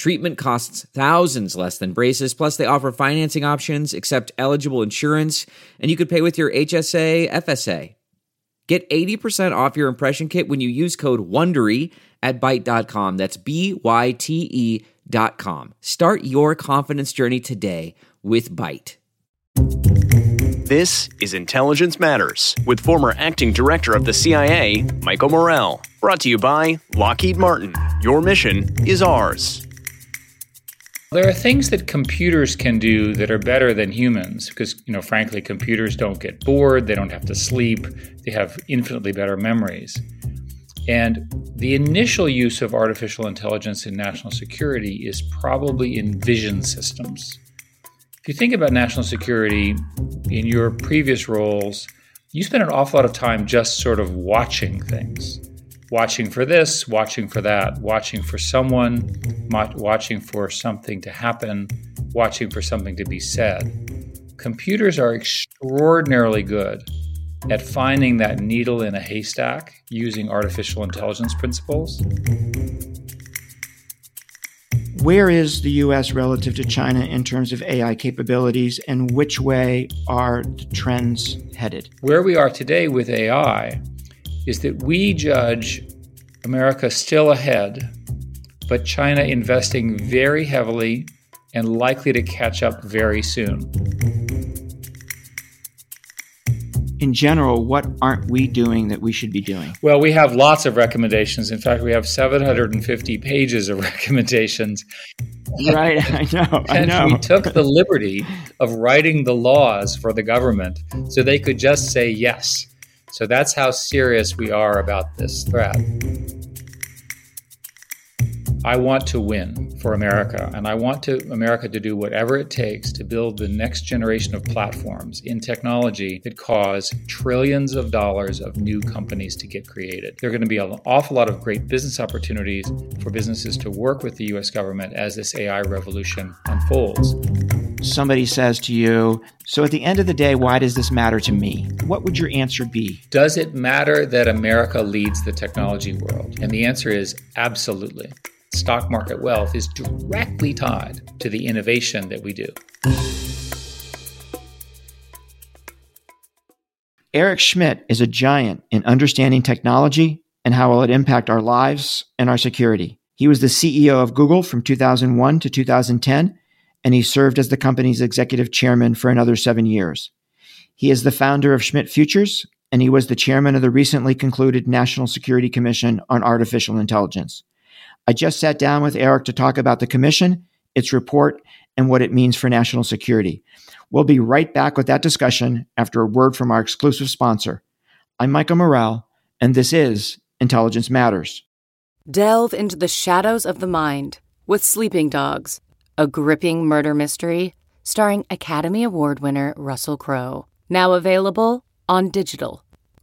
Treatment costs thousands less than braces, plus, they offer financing options, accept eligible insurance, and you could pay with your HSA, FSA. Get 80% off your impression kit when you use code WONDERY at Byte.com. That's B Y T E dot com. Start your confidence journey today with Byte. This is Intelligence Matters with former acting director of the CIA, Michael Morell. Brought to you by Lockheed Martin. Your mission is ours. There are things that computers can do that are better than humans because, you know, frankly, computers don't get bored, they don't have to sleep, they have infinitely better memories. And the initial use of artificial intelligence in national security is probably in vision systems. If you think about national security in your previous roles, you spend an awful lot of time just sort of watching things. Watching for this, watching for that, watching for someone, watching for something to happen, watching for something to be said. Computers are extraordinarily good at finding that needle in a haystack using artificial intelligence principles. Where is the US relative to China in terms of AI capabilities, and which way are the trends headed? Where we are today with AI is that we judge America still ahead, but China investing very heavily and likely to catch up very soon. in general, what aren't we doing that we should be doing? Well, we have lots of recommendations. In fact, we have 750 pages of recommendations. Right, I know. I know. we took the liberty of writing the laws for the government so they could just say yes. So that's how serious we are about this threat. I want to win for America, and I want to America to do whatever it takes to build the next generation of platforms in technology that cause trillions of dollars of new companies to get created. There are going to be an awful lot of great business opportunities for businesses to work with the US government as this AI revolution unfolds. Somebody says to you, So at the end of the day, why does this matter to me? What would your answer be? Does it matter that America leads the technology world? And the answer is absolutely stock market wealth is directly tied to the innovation that we do. Eric Schmidt is a giant in understanding technology and how will it impact our lives and our security. He was the CEO of Google from 2001 to 2010, and he served as the company's executive chairman for another seven years. He is the founder of Schmidt Futures, and he was the chairman of the recently concluded National Security Commission on Artificial Intelligence. I just sat down with Eric to talk about the commission, its report, and what it means for national security. We'll be right back with that discussion after a word from our exclusive sponsor. I'm Michael Morell, and this is Intelligence Matters. Delve into the shadows of the mind with Sleeping Dogs, a gripping murder mystery starring Academy Award winner Russell Crowe. Now available on digital.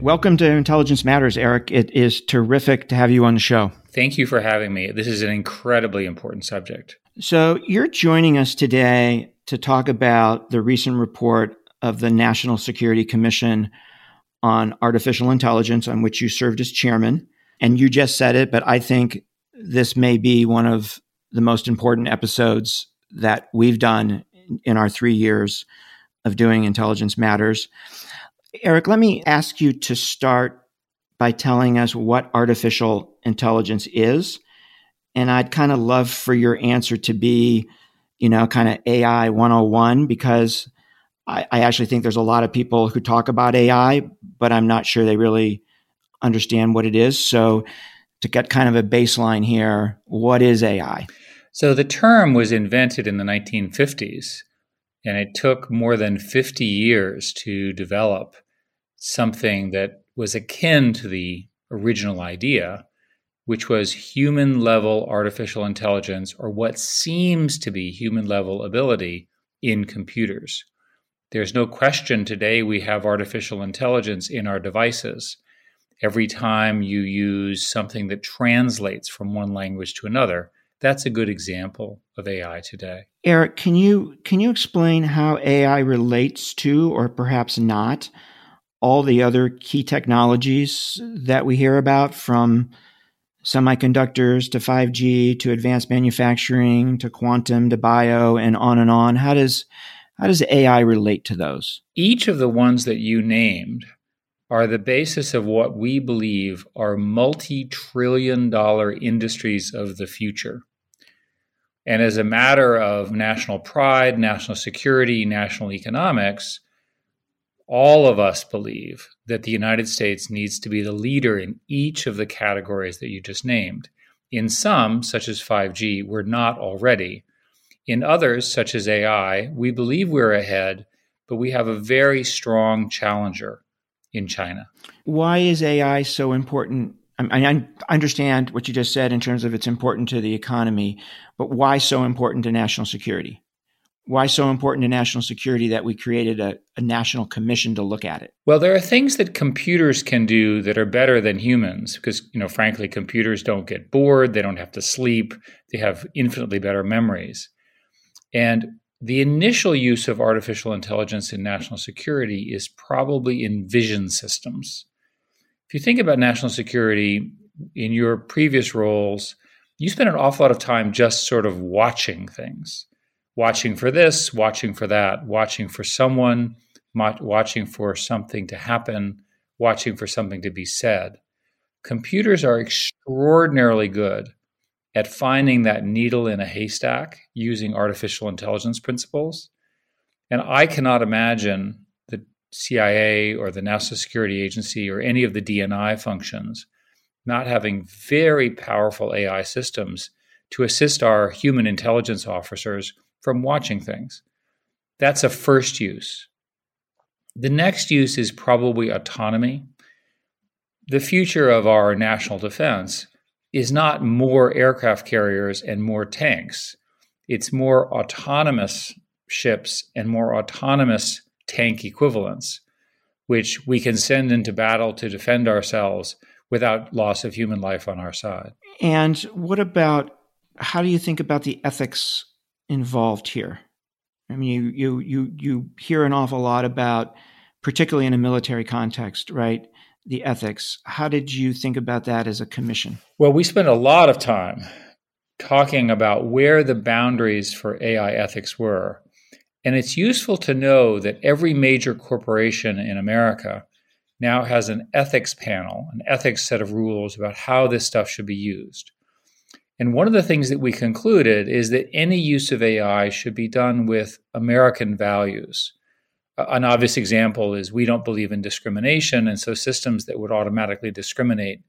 Welcome to Intelligence Matters, Eric. It is terrific to have you on the show. Thank you for having me. This is an incredibly important subject. So, you're joining us today to talk about the recent report of the National Security Commission on Artificial Intelligence, on which you served as chairman. And you just said it, but I think this may be one of the most important episodes that we've done in our three years of doing Intelligence Matters. Eric, let me ask you to start by telling us what artificial intelligence is. And I'd kind of love for your answer to be, you know, kind of AI 101, because I, I actually think there's a lot of people who talk about AI, but I'm not sure they really understand what it is. So, to get kind of a baseline here, what is AI? So, the term was invented in the 1950s and it took more than 50 years to develop something that was akin to the original idea, which was human level artificial intelligence, or what seems to be human level ability in computers. There's no question today we have artificial intelligence in our devices. Every time you use something that translates from one language to another, that's a good example of AI today. Eric, can you can you explain how AI relates to or perhaps not all the other key technologies that we hear about from semiconductors to 5G to advanced manufacturing to quantum to bio and on and on? How does how does AI relate to those? Each of the ones that you named are the basis of what we believe are multi trillion dollar industries of the future. And as a matter of national pride, national security, national economics, all of us believe that the United States needs to be the leader in each of the categories that you just named. In some, such as 5G, we're not already. In others, such as AI, we believe we're ahead, but we have a very strong challenger in China. Why is AI so important? I, I understand what you just said in terms of it's important to the economy, but why so important to national security? Why so important to national security that we created a, a national commission to look at it? Well, there are things that computers can do that are better than humans because, you know, frankly, computers don't get bored, they don't have to sleep, they have infinitely better memories. And the initial use of artificial intelligence in national security is probably in vision systems. If you think about national security in your previous roles, you spend an awful lot of time just sort of watching things, watching for this, watching for that, watching for someone, watching for something to happen, watching for something to be said. Computers are extraordinarily good at finding that needle in a haystack using artificial intelligence principles. And I cannot imagine the CIA or the National Security Agency or any of the DNI functions not having very powerful AI systems to assist our human intelligence officers from watching things. That's a first use. The next use is probably autonomy. The future of our national defense is not more aircraft carriers and more tanks. It's more autonomous ships and more autonomous tank equivalents, which we can send into battle to defend ourselves without loss of human life on our side. And what about how do you think about the ethics involved here? I mean, you you you you hear an awful lot about, particularly in a military context, right? The ethics. How did you think about that as a commission? Well, we spent a lot of time talking about where the boundaries for AI ethics were. And it's useful to know that every major corporation in America now has an ethics panel, an ethics set of rules about how this stuff should be used. And one of the things that we concluded is that any use of AI should be done with American values an obvious example is we don't believe in discrimination, and so systems that would automatically discriminate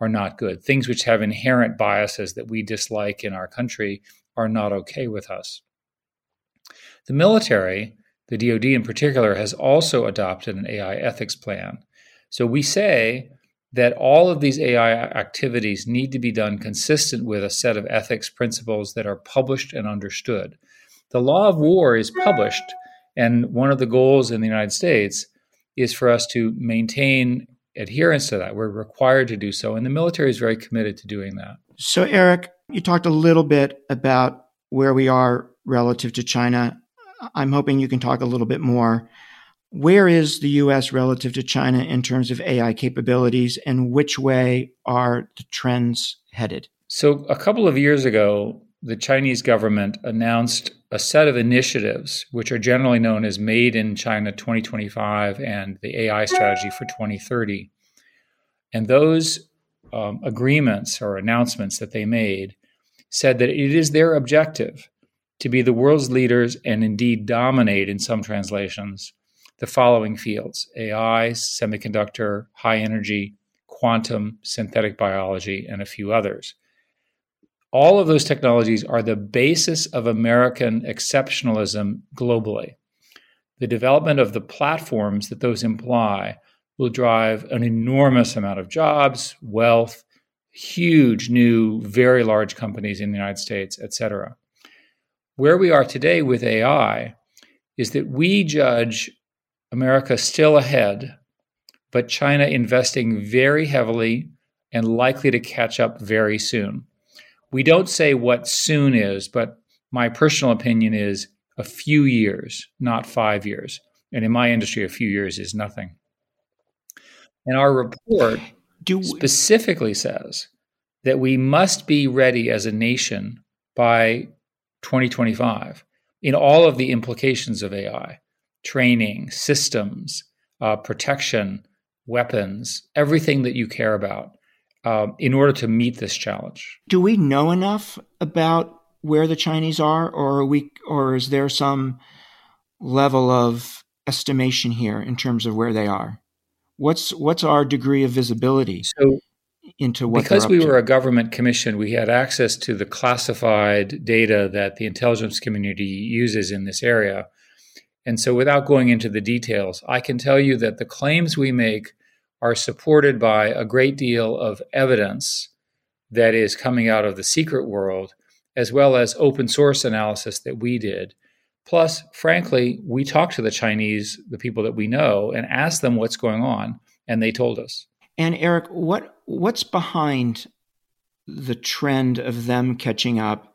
are not good. Things which have inherent biases that we dislike in our country are not okay with us. The military, the DoD in particular, has also adopted an AI ethics plan. So we say that all of these AI activities need to be done consistent with a set of ethics principles that are published and understood. The law of war is published and one of the goals in the United States is for us to maintain adherence to that. We're required to do so, and the military is very committed to doing that. So, Eric, you talked a little bit about where we are relative to China. I'm hoping you can talk a little bit more. Where is the US relative to China in terms of AI capabilities, and which way are the trends headed? So, a couple of years ago, the Chinese government announced a set of initiatives, which are generally known as Made in China 2025 and the AI strategy for 2030. And those um, agreements or announcements that they made said that it is their objective to be the world's leaders and indeed dominate in some translations the following fields AI, semiconductor, high energy, quantum, synthetic biology, and a few others. All of those technologies are the basis of American exceptionalism globally. The development of the platforms that those imply will drive an enormous amount of jobs, wealth, huge new, very large companies in the United States, et cetera. Where we are today with AI is that we judge America still ahead, but China investing very heavily and likely to catch up very soon. We don't say what soon is, but my personal opinion is a few years, not five years. And in my industry, a few years is nothing. And our report Do specifically says that we must be ready as a nation by 2025 in all of the implications of AI training, systems, uh, protection, weapons, everything that you care about uh, in order to meet this challenge. Do we know enough about where the Chinese are, or are we, or is there some level of estimation here in terms of where they are? What's what's our degree of visibility so, into what? Because we to? were a government commission, we had access to the classified data that the intelligence community uses in this area. And so, without going into the details, I can tell you that the claims we make are supported by a great deal of evidence that is coming out of the secret world, as well as open source analysis that we did Plus, frankly, we talked to the Chinese, the people that we know, and asked them what's going on, and they told us. And Eric, what what's behind the trend of them catching up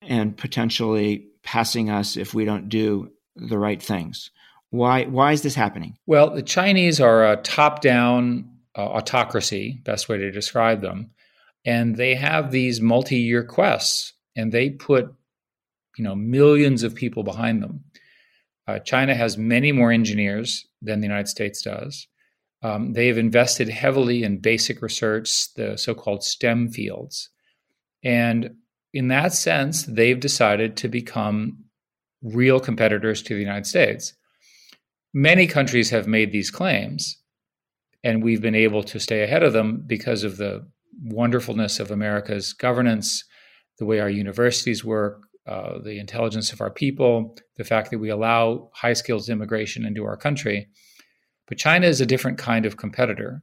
and potentially passing us if we don't do the right things? Why why is this happening? Well, the Chinese are a top-down uh, autocracy, best way to describe them, and they have these multi-year quests, and they put you know millions of people behind them. Uh, China has many more engineers than the United States does. Um, they have invested heavily in basic research, the so-called STEM fields, and in that sense, they've decided to become real competitors to the United States. Many countries have made these claims, and we've been able to stay ahead of them because of the wonderfulness of America's governance, the way our universities work, uh, the intelligence of our people, the fact that we allow high skills immigration into our country. But China is a different kind of competitor.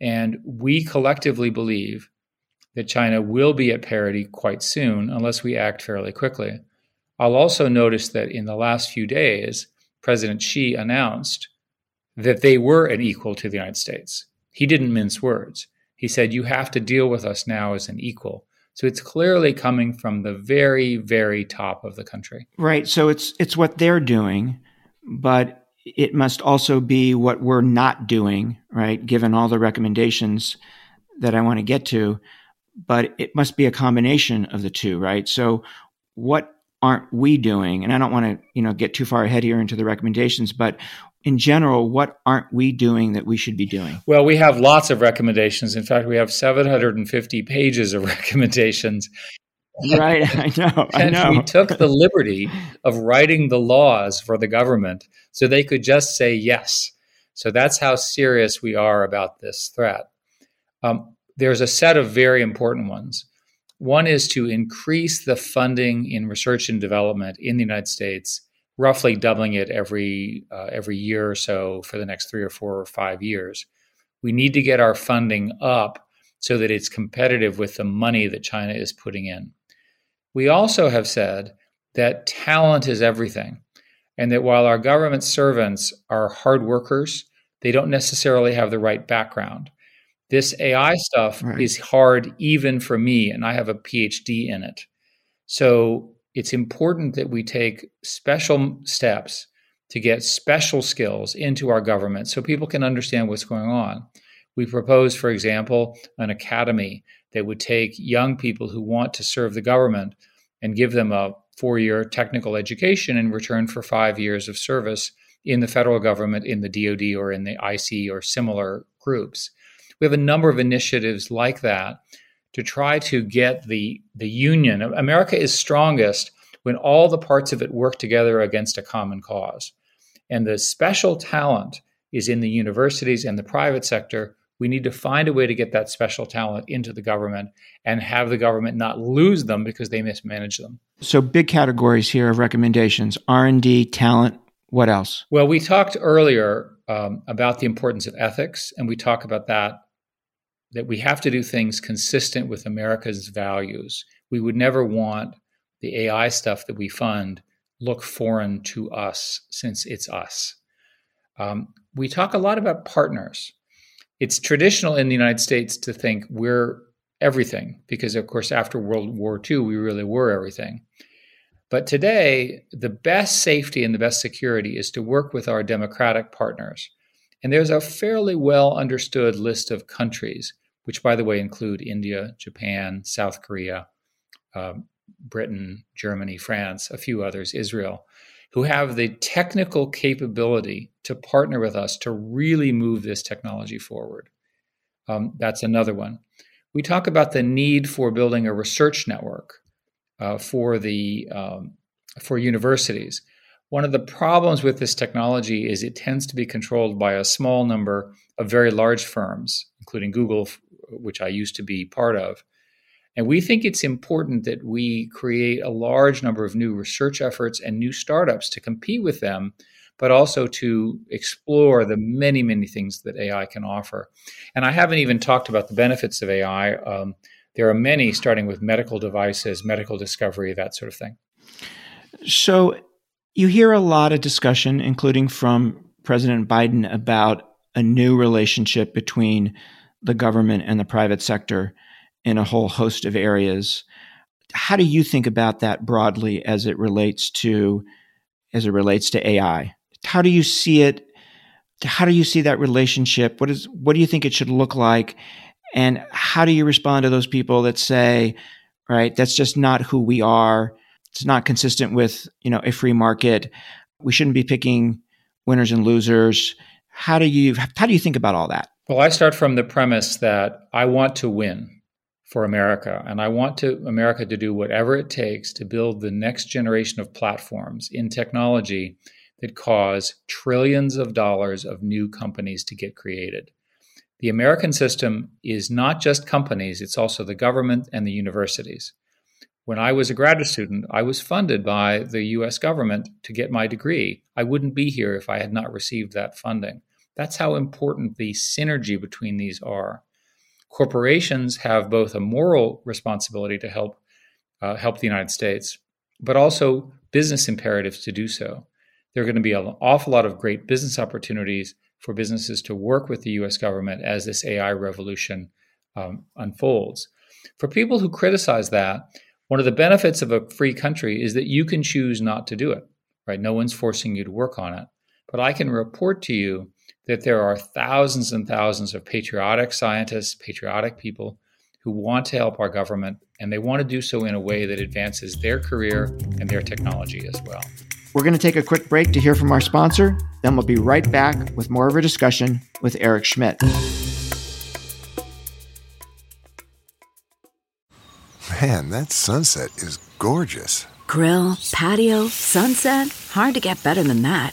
And we collectively believe that China will be at parity quite soon unless we act fairly quickly. I'll also notice that in the last few days, President Xi announced that they were an equal to the United States. He didn't mince words. He said, You have to deal with us now as an equal. So it's clearly coming from the very, very top of the country. Right. So it's it's what they're doing, but it must also be what we're not doing, right? Given all the recommendations that I want to get to, but it must be a combination of the two, right? So what aren't we doing? And I don't want to, you know, get too far ahead here into the recommendations, but in general, what aren't we doing that we should be doing? Well, we have lots of recommendations. In fact, we have 750 pages of recommendations. Right, I know. I know. we took the liberty of writing the laws for the government so they could just say yes. So that's how serious we are about this threat. Um, there's a set of very important ones. One is to increase the funding in research and development in the United States roughly doubling it every uh, every year or so for the next three or four or five years. We need to get our funding up so that it's competitive with the money that China is putting in. We also have said that talent is everything, and that while our government servants are hard workers, they don't necessarily have the right background. This AI stuff Right. is hard even for me, and I have a PhD in it. So it's important that we take special steps to get special skills into our government so people can understand what's going on. We propose, for example, an academy that would take young people who want to serve the government and give them a four year technical education in return for five years of service in the federal government, in the DoD, or in the IC or similar groups. We have a number of initiatives like that to try to get the, the union. America is strongest when all the parts of it work together against a common cause. And the special talent is in the universities and the private sector. We need to find a way to get that special talent into the government and have the government not lose them because they mismanage them. So big categories here of recommendations: R and D, talent. What else? Well, we talked earlier um, about the importance of ethics, and we talk about that that we have to do things consistent with America's values. We would never want the AI stuff that we fund look foreign to us since it's us. Um, we talk a lot about partners. It's traditional in the United States to think we're everything because, of course, after World War II, we really were everything. But today, the best safety and the best security is to work with our democratic partners. And there's a fairly well understood list of countries, which, by the way, include India, Japan, South Korea, um, Britain, Germany, France, a few others, Israel, who have the technical capability to partner with us to really move this technology forward. Um, that's another one. We talk about the need for building a research network uh, for the um, for universities. One of the problems with this technology is it tends to be controlled by a small number of very large firms, including Google, which I used to be part of. And we think it's important that we create a large number of new research efforts and new startups to compete with them, but also to explore the many, many things that AI can offer. And I haven't even talked about the benefits of AI. Um, there are many, starting with medical devices, medical discovery, that sort of thing. So you hear a lot of discussion, including from President Biden, about a new relationship between the government and the private sector in a whole host of areas. How do you think about that broadly as it relates to as it relates to AI? How do you see it? How do you see that relationship? What is what do you think it should look like? And how do you respond to those people that say, right, that's just not who we are. It's not consistent with, you know, a free market. We shouldn't be picking winners and losers. How do you how do you think about all that? Well, I start from the premise that I want to win for America. And I want to America to do whatever it takes to build the next generation of platforms in technology that cause trillions of dollars of new companies to get created. The American system is not just companies, it's also the government and the universities. When I was a graduate student, I was funded by the US government to get my degree. I wouldn't be here if I had not received that funding. That's how important the synergy between these are corporations have both a moral responsibility to help uh, help the United States, but also business imperatives to do so. There are going to be an awful lot of great business opportunities for businesses to work with the U.S. government as this AI revolution um, unfolds. For people who criticize that, one of the benefits of a free country is that you can choose not to do it. Right? No one's forcing you to work on it. But I can report to you that there are thousands and thousands of patriotic scientists, patriotic people who want to help our government, and they want to do so in a way that advances their career and their technology as well. We're going to take a quick break to hear from our sponsor. Then we'll be right back with more of a discussion with Eric Schmidt. Man, that sunset is gorgeous. Grill, patio, sunset. Hard to get better than that.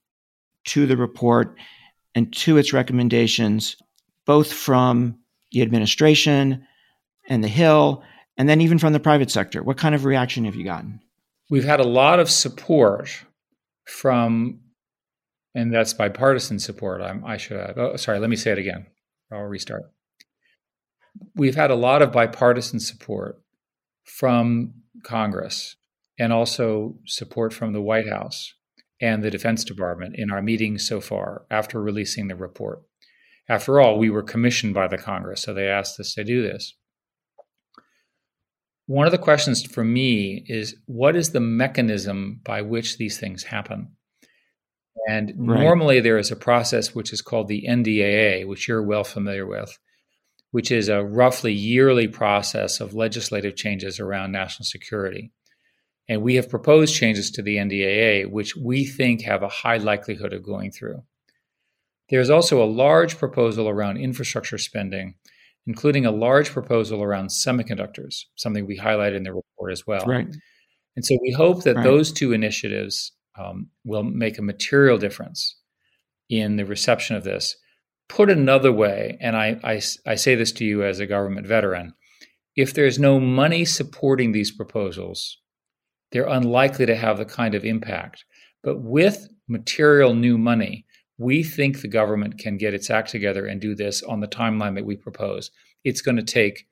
to the report and to its recommendations both from the administration and the Hill, and then even from the private sector. What kind of reaction have you gotten? We've had a lot of support from, and that's bipartisan support. I'm, i should add. Oh, sorry, let me say it again. I'll restart. We've had a lot of bipartisan support from Congress and also support from the White House and the Defense Department in our meetings so far after releasing the report. After all, we were commissioned by the Congress, so they asked us to do this. One of the questions for me is what is the mechanism by which these things happen? And right. normally there is a process which is called the NDAA, which you're well familiar with, which is a roughly yearly process of legislative changes around national security. And we have proposed changes to the NDAA, which we think have a high likelihood of going through. There's also a large proposal around infrastructure spending, including a large proposal around semiconductors, something we highlight in the report as well. Right. And so we hope that right. those two initiatives um, will make a material difference in the reception of this. Put another way, and I, I, I say this to you as a government veteran if there's no money supporting these proposals, they're unlikely to have the kind of impact. But with material new money, we think the government can get its act together and do this on the timeline that we propose. It's going to take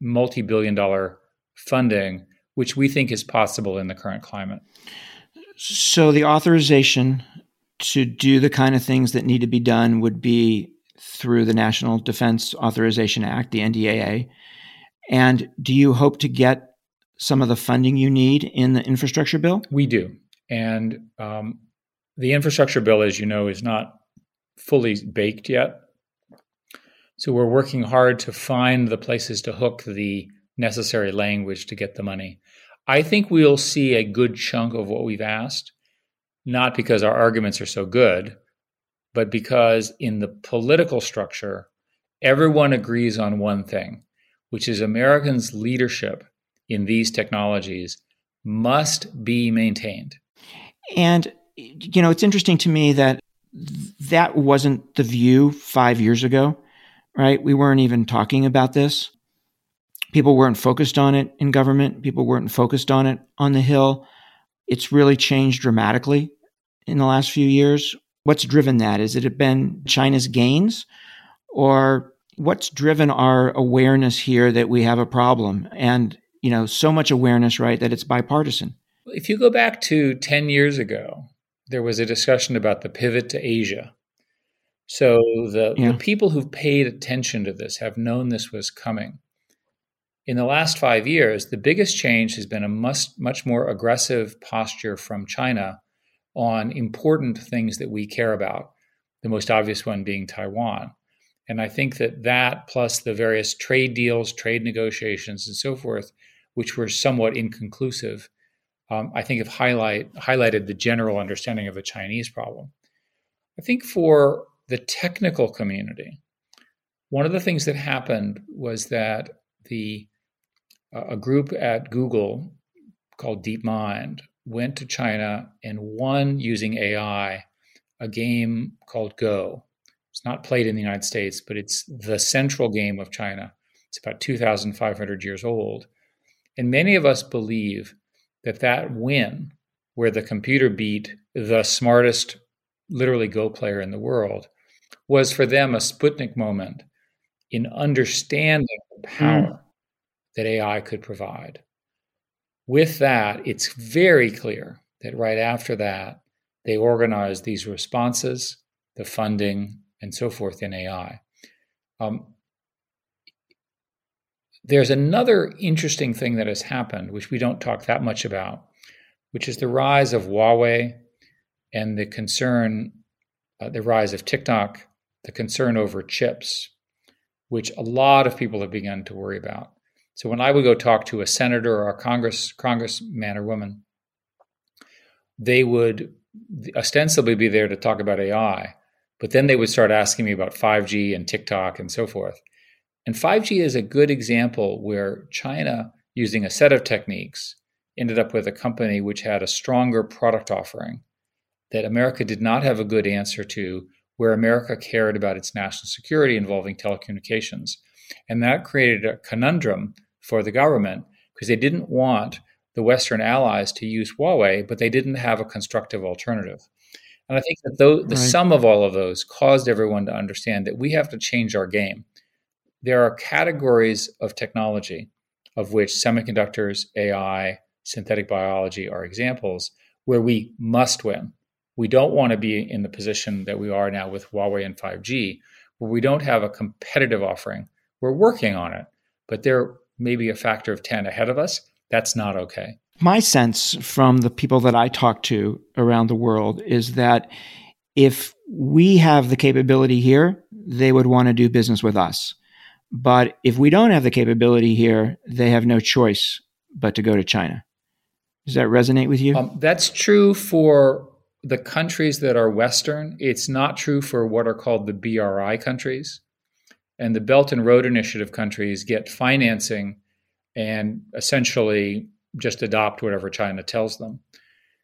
multi billion dollar funding, which we think is possible in the current climate. So the authorization to do the kind of things that need to be done would be through the National Defense Authorization Act, the NDAA. And do you hope to get some of the funding you need in the infrastructure bill? We do. And um, the infrastructure bill, as you know, is not fully baked yet. So we're working hard to find the places to hook the necessary language to get the money. I think we'll see a good chunk of what we've asked, not because our arguments are so good, but because in the political structure, everyone agrees on one thing, which is Americans' leadership in these technologies must be maintained. And, you know, it's interesting to me that that wasn't the view five years ago, right? We weren't even talking about this people weren't focused on it in government. People weren't focused on it on the Hill. It's really changed dramatically in the last few years. What's driven that? Is it been China's gains or what's driven our awareness here that we have a problem and, you know, so much awareness, right, that it's bipartisan? If you go back to 10 years ago, there was a discussion about the pivot to Asia. So the, yeah. the people who've paid attention to this have known this was coming in the last five years, the biggest change has been a much, much more aggressive posture from China on important things that we care about, the most obvious one being Taiwan. And I think that that, plus the various trade deals, trade negotiations, and so forth, which were somewhat inconclusive, um, I think have highlight, highlighted the general understanding of the Chinese problem. I think for the technical community, one of the things that happened was that the a group at Google called DeepMind went to China and won using AI a game called Go. It's not played in the United States, but it's the central game of China. It's about 2,500 years old. And many of us believe that that win, where the computer beat the smartest, literally Go player in the world, was for them a Sputnik moment in understanding the power mm that AI could provide. With that, it's very clear that right after that, they organized these responses, the funding, and so forth in AI. Um, there's another interesting thing that has happened, which we don't talk that much about, which is the rise of Huawei and the concern, uh, the rise of TikTok, the concern over chips, which a lot of people have begun to worry about. So when I would go talk to a senator or a Congress congressman or woman, they would ostensibly be there to talk about AI, but then they would start asking me about 5G and TikTok and so forth. And 5G is a good example where China, using a set of techniques, ended up with a company which had a stronger product offering that America did not have a good answer to where America cared about its national security involving telecommunications. And that created a conundrum for the government because they didn't want the Western allies to use Huawei, but they didn't have a constructive alternative. And I think that the, the right. sum of all of those caused everyone to understand that we have to change our game. There are categories of technology, of which semiconductors, AI, synthetic biology are examples, where we must win. We don't want to be in the position that we are now with Huawei and 5G, where we don't have a competitive offering. We're working on it, but there may be a factor of 10 ahead of us that's not okay. My sense from the people that I talk to around the world is that if we have the capability here, they would want to do business with us. But if we don't have the capability here, they have no choice but to go to China. Does that resonate with you? Um, that's true for the countries that are Western. It's not true for what are called the BRI countries. And the Belt and Road Initiative countries get financing and essentially just adopt whatever China tells them.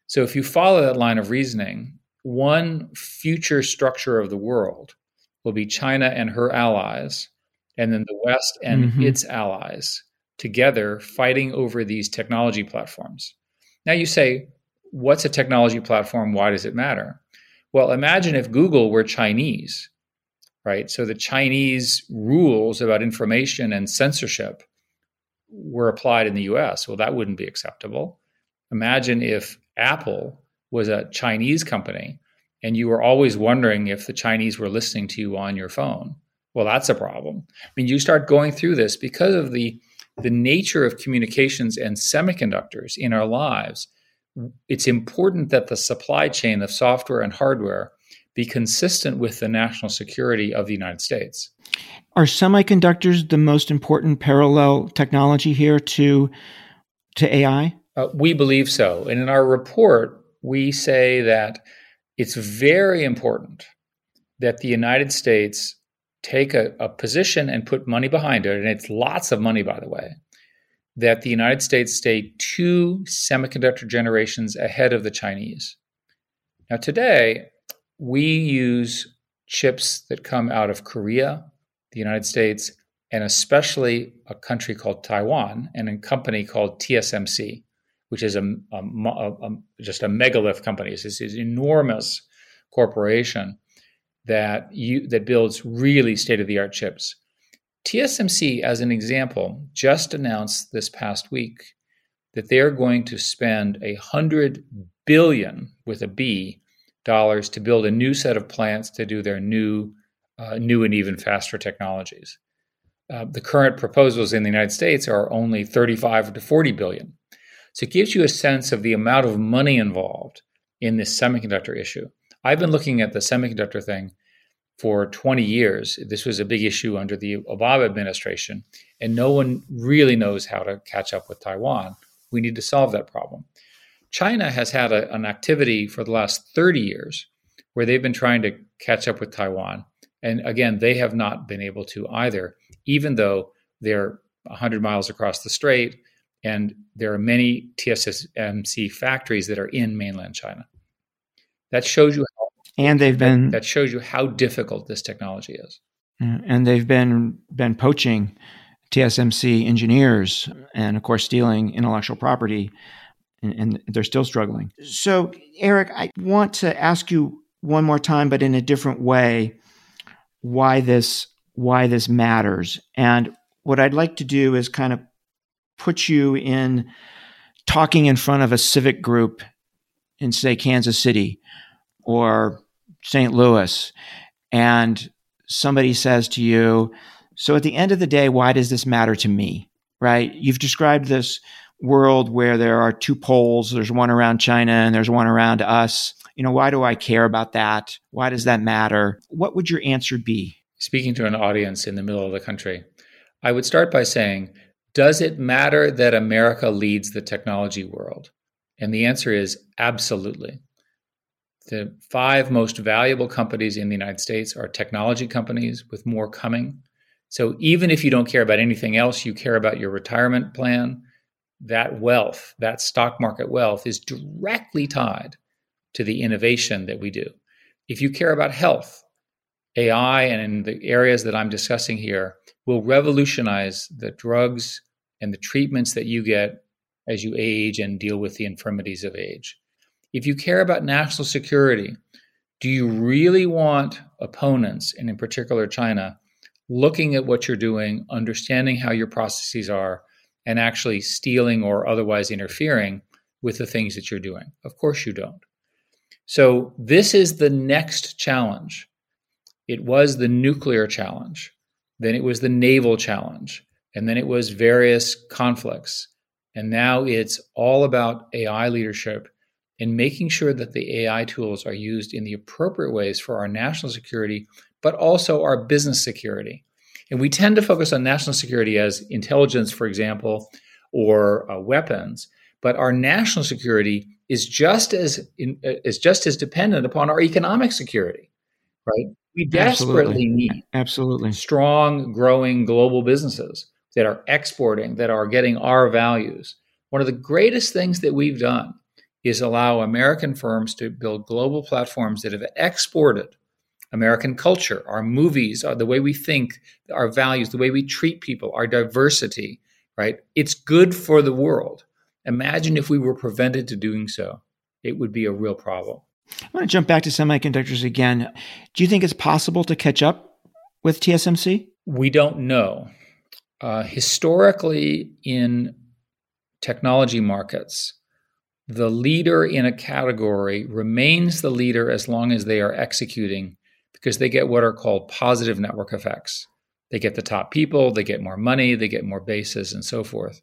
So if you follow that line of reasoning, one future structure of the world will be China and her allies, and then the West and mm-hmm. its allies together fighting over these technology platforms. Now you say, what's a technology platform? Why does it matter? Well, imagine if Google were Chinese, right? So the Chinese rules about information and censorship were applied in the US. Well, that wouldn't be acceptable. Imagine if Apple was a Chinese company and you were always wondering if the Chinese were listening to you on your phone. Well, that's a problem. I mean, you start going through this because of the the nature of communications and semiconductors in our lives. It's important that the supply chain of software and hardware be consistent with the national security of the United States. Are semiconductors the most important parallel technology here to to AI? Uh, we believe so, and in our report, we say that it's very important that the United States take a, a position and put money behind it, and it's lots of money, by the way. That the United States stay two semiconductor generations ahead of the Chinese. Now, today, we use chips that come out of Korea, the United States, and especially a country called Taiwan and a company called TSMC, which is a, a, a just a megalith company. It's this enormous corporation that you, that builds really state of the art chips. TSMC, as an example, just announced this past week that they are going to spend a hundred billion with a B dollars to build a new set of plants to do their new, uh, new and even faster technologies. Uh, the current proposals in the United States are only 35 to 40 billion. So it gives you a sense of the amount of money involved in this semiconductor issue. I've been looking at the semiconductor thing for 20 years. This was a big issue under the Obama administration, and no one really knows how to catch up with Taiwan. We need to solve that problem. China has had a, an activity for the last 30 years where they've been trying to catch up with Taiwan. And again, they have not been able to either, even though they're 100 miles across the strait and there are many TSMC factories that are in mainland China. That shows you how, and they've been that shows you how difficult this technology is. Mm, and they've been been poaching TSMC engineers and of course stealing intellectual property and, and they're still struggling. So, Eric, I want to ask you one more time, but in a different way, why this why this matters. And what I'd like to do is kind of put you in talking in front of a civic group in say Kansas City or St. Louis and somebody says to you, so at the end of the day, why does this matter to me? Right? You've described this world where there are two poles there's one around China and there's one around us. You know, why do I care about that? Why does that matter? What would your answer be? Speaking to an audience in the middle of the country, I would start by saying, Does it matter that America leads the technology world? And the answer is absolutely. The five most valuable companies in the United States are technology companies, with more coming. So even if you don't care about anything else, you care about your retirement plan, that wealth, that stock market wealth, is directly tied to the innovation that we do. If you care about health, AI and in the areas that I'm discussing here will revolutionize the drugs and the treatments that you get as you age and deal with the infirmities of age. If you care about national security, do you really want opponents, and in particular China, looking at what you're doing, understanding how your processes are, and actually stealing or otherwise interfering with the things that you're doing? Of course you don't. So, this is the next challenge. It was the nuclear challenge, then it was the naval challenge, and then it was various conflicts. And now it's all about AI leadership and making sure that the AI tools are used in the appropriate ways for our national security, but also our business security. And we tend to focus on national security as intelligence, for example, or uh, weapons. But our national security is just as in, uh, is just as dependent upon our economic security, right? We desperately Absolutely. need Absolutely. strong, growing global businesses that are exporting, that are getting our values. One of the greatest things that we've done is allow American firms to build global platforms that have exported American culture, our movies, our, the way we think, our values, the way we treat people, our diversity, right? It's good for the world. Imagine if we were prevented to doing so. It would be a real problem. I want to jump back to semiconductors again. Do you think it's possible to catch up with TSMC? We don't know. Uh, historically, in technology markets, the leader in a category remains the leader as long as they are executing because they get what are called positive network effects. They get the top people, they get more money, they get more bases, and so forth.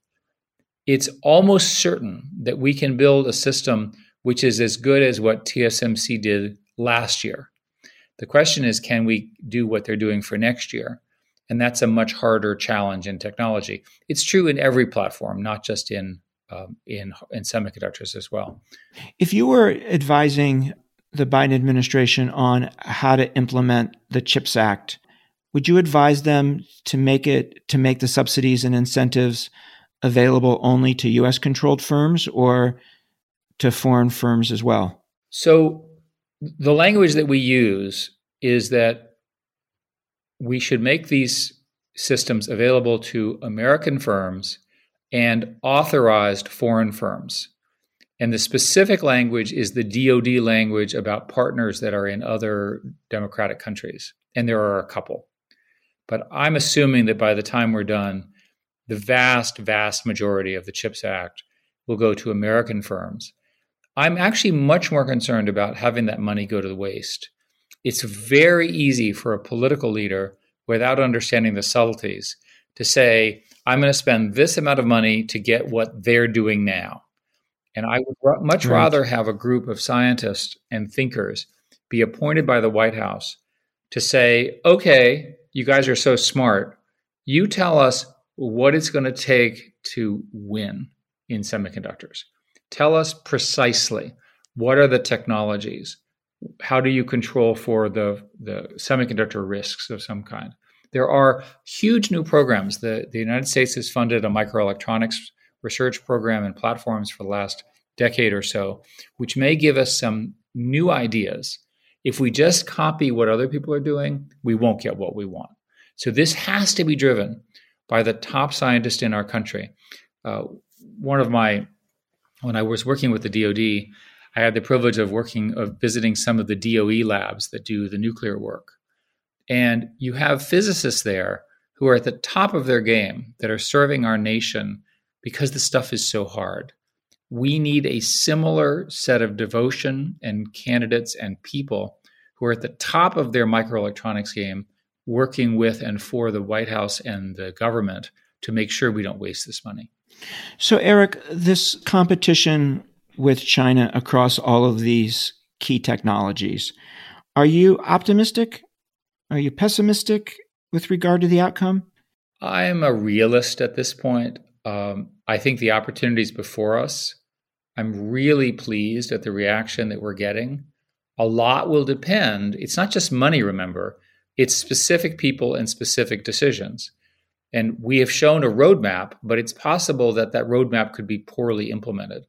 It's almost certain that we can build a system which is as good as what TSMC did last year. The question is can we do what they're doing for next year? And that's a much harder challenge in technology. It's true in every platform, not just in um, in in semiconductors as well. If you were advising the Biden administration on how to implement the CHIPS Act, would you advise them to make it to make the subsidies and incentives available only to US controlled firms or to foreign firms as well? So the language that we use is that we should make these systems available to American firms and authorized foreign firms. And the specific language is the DoD language about partners that are in other democratic countries. And there are a couple. But I'm assuming that by the time we're done, the vast, vast majority of the CHIPS Act will go to American firms. I'm actually much more concerned about having that money go to the waste. It's very easy for a political leader, without understanding the subtleties, to say, I'm going to spend this amount of money to get what they're doing now. And I would much Right. rather have a group of scientists and thinkers be appointed by the White House to say, okay, you guys are so smart. You tell us what it's going to take to win in semiconductors. Tell us precisely what are the technologies? How do you control for the, the semiconductor risks of some kind? There are huge new programs. The, the United States has funded a microelectronics research program and platforms for the last decade or so, which may give us some new ideas. If we just copy what other people are doing, we won't get what we want. So this has to be driven by the top scientists in our country. Uh, one of my, when I was working with the DoD, I had the privilege of working, of visiting some of the DOE labs that do the nuclear work. And you have physicists there who are at the top of their game that are serving our nation because the stuff is so hard. We need a similar set of devotion and candidates and people who are at the top of their microelectronics game, working with and for the White House and the government to make sure we don't waste this money. So, Eric, this competition with China across all of these key technologies, are you optimistic? Are you pessimistic with regard to the outcome? I am a realist at this point. Um, I think the opportunities before us. I'm really pleased at the reaction that we're getting. A lot will depend. It's not just money, remember, it's specific people and specific decisions. And we have shown a roadmap, but it's possible that that roadmap could be poorly implemented.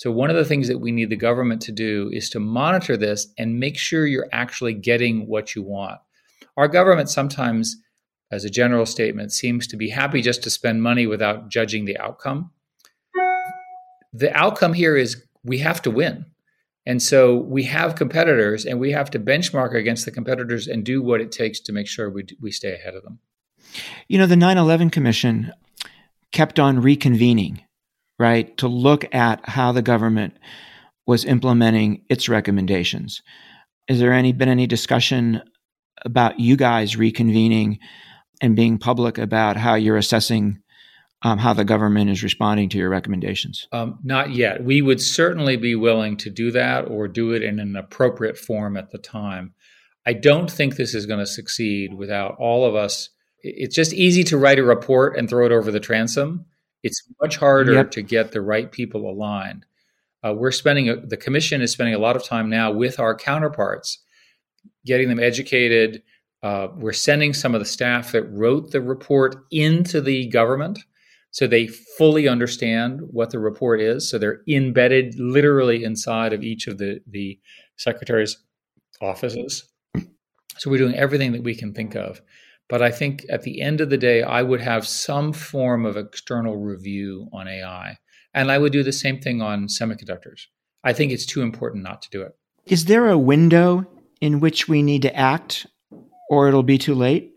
So, one of the things that we need the government to do is to monitor this and make sure you're actually getting what you want. our government sometimes, as a general statement, seems to be happy just to spend money without judging the outcome. The outcome here is we have to win. And so we have competitors and we have to benchmark against the competitors and do what it takes to make sure we, we stay ahead of them. You know, the 9 11 Commission kept on reconvening, right, to look at how the government was implementing its recommendations. Is there any been any discussion about you guys reconvening and being public about how you're assessing um, how the government is responding to your recommendations? Um, not yet. We would certainly be willing to do that or do it in an appropriate form at the time. I don't think this is going to succeed without all of us. It's just easy to write a report and throw it over the transom. It's much harder yep. to get the right people aligned. Uh, we're spending a, the commission is spending a lot of time now with our counterparts, getting them educated. Uh, we're sending some of the staff that wrote the report into the government so they fully understand what the report is. So they're embedded literally inside of each of the, the secretary's offices. So we're doing everything that we can think of. But I think at the end of the day, I would have some form of external review on AI. And I would do the same thing on semiconductors. I think it's too important not to do it. Is there a window in which we need to act, or it'll be too late?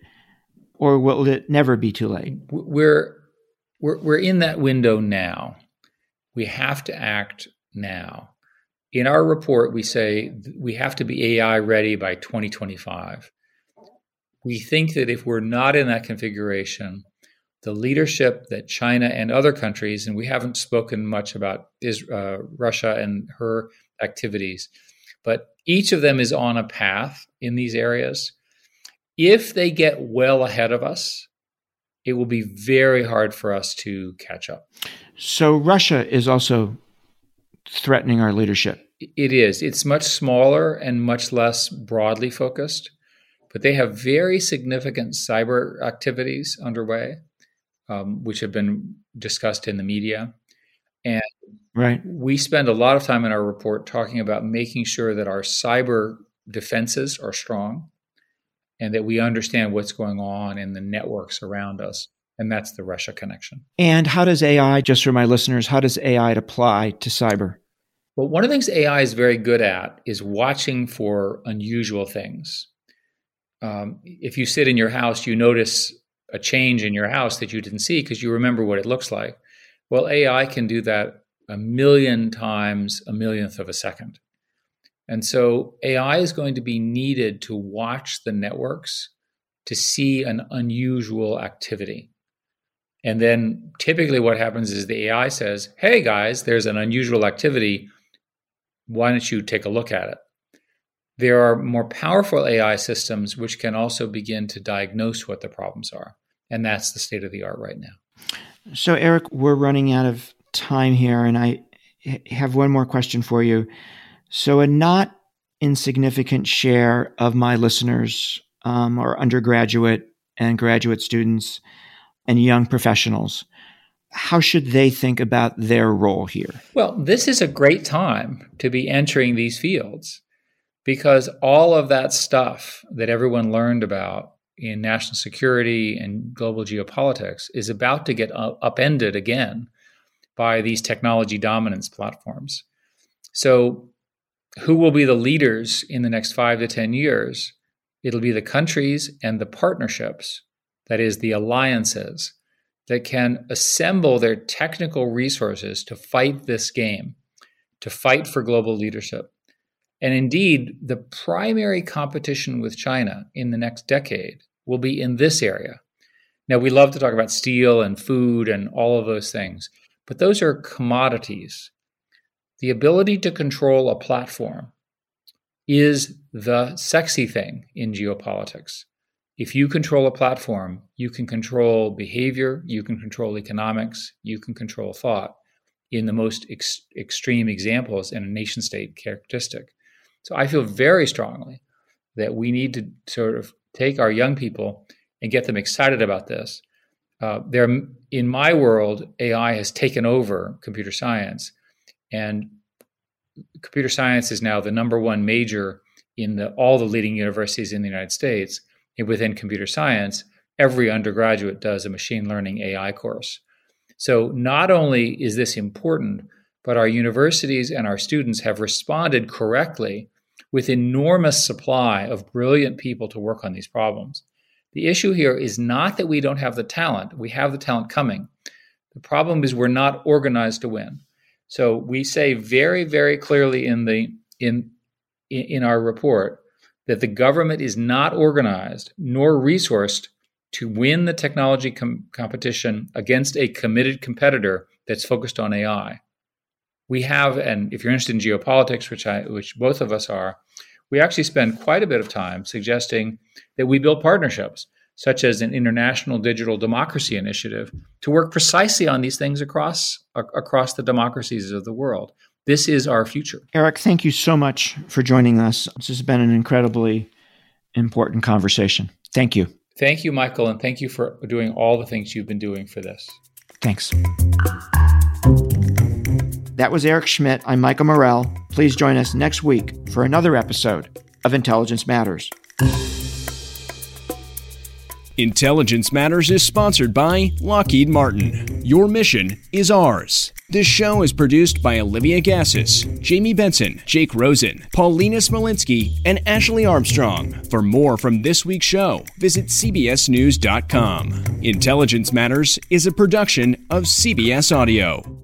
Or will it never be too late? We're we're, we're in that window now. We have to act now. In our report, we say we have to be AI ready by 2025. We think that if we're not in that configuration, the leadership that China and other countries, and we haven't spoken much about uh, Russia and her activities, but each of them is on a path in these areas. If they get well ahead of us, it will be very hard for us to catch up. So Russia is also threatening our leadership. It is. It's much smaller and much less broadly focused, but they have very significant cyber activities underway, um, which have been discussed in the media. And right. we spend a lot of time in our report talking about making sure that our cyber defenses are strong and that we understand what's going on in the networks around us. And that's the Russia connection. And how does AI, just for my listeners, how does AI apply to cyber? Well, one of the things AI is very good at is watching for unusual things. Um, if you sit in your house, you notice a change in your house that you didn't see because you remember what it looks like. Well, AI can do that a million times a millionth of a second. And so AI is going to be needed to watch the networks to see an unusual activity. And then typically what happens is the AI says, hey guys, there's an unusual activity. Why don't you take a look at it? There are more powerful AI systems which can also begin to diagnose what the problems are. And that's the state of the art right now. So, Eric, we're running out of time here, and I have one more question for you. So, a not insignificant share of my listeners um, are undergraduate and graduate students and young professionals. How should they think about their role here? Well, this is a great time to be entering these fields because all of that stuff that everyone learned about in national security and global geopolitics is about to get upended again by these technology dominance platforms. So who will be the leaders in the next five to 10 years? It'll be the countries and the partnerships, that is, the alliances, that can assemble their technical resources to fight this game, to fight for global leadership. And indeed, the primary competition with China in the next decade will be in this area. Now, we love to talk about steel and food and all of those things, but those are commodities the ability to control a platform is the sexy thing in geopolitics. If you control a platform, you can control behavior, you can control economics, you can control thought in the most ex- extreme examples in a nation state characteristic. So I feel very strongly that we need to sort of take our young people and get them excited about this. Uh, there, in my world, AI has taken over computer science and computer science is now the number one major in the, all the leading universities in the United States. And within computer science, every undergraduate does a machine learning AI course. So not only is this important, but our universities and our students have responded correctly with enormous supply of brilliant people to work on these problems. The issue here is not that we don't have the talent, we have the talent coming. The problem is we're not organized to win. So we say very, very clearly in the in in our report that the government is not organized nor resourced to win the technology com- competition against a committed competitor that's focused on AI. We have, and if you're interested in geopolitics, which I, which both of us are, we actually spend quite a bit of time suggesting that we build partnerships, such as an international digital democracy initiative, to work precisely on these things across across the democracies of the world. This is our future. Eric, thank you so much for joining us. This has been an incredibly important conversation. Thank you. Thank you, Michael, and thank you for doing all the things you've been doing for this. Thanks. That was Eric Schmidt. I'm Michael Morell. Please join us next week for another episode of Intelligence Matters. Intelligence Matters is sponsored by Lockheed Martin. Your mission is ours. This show is produced by Olivia Gazis, Jamie Benson, Jake Rosen, Paulina Smolinski, and Ashley Armstrong. For more from this week's show, visit CBSNews.com. Intelligence Matters is a production of CBS Audio.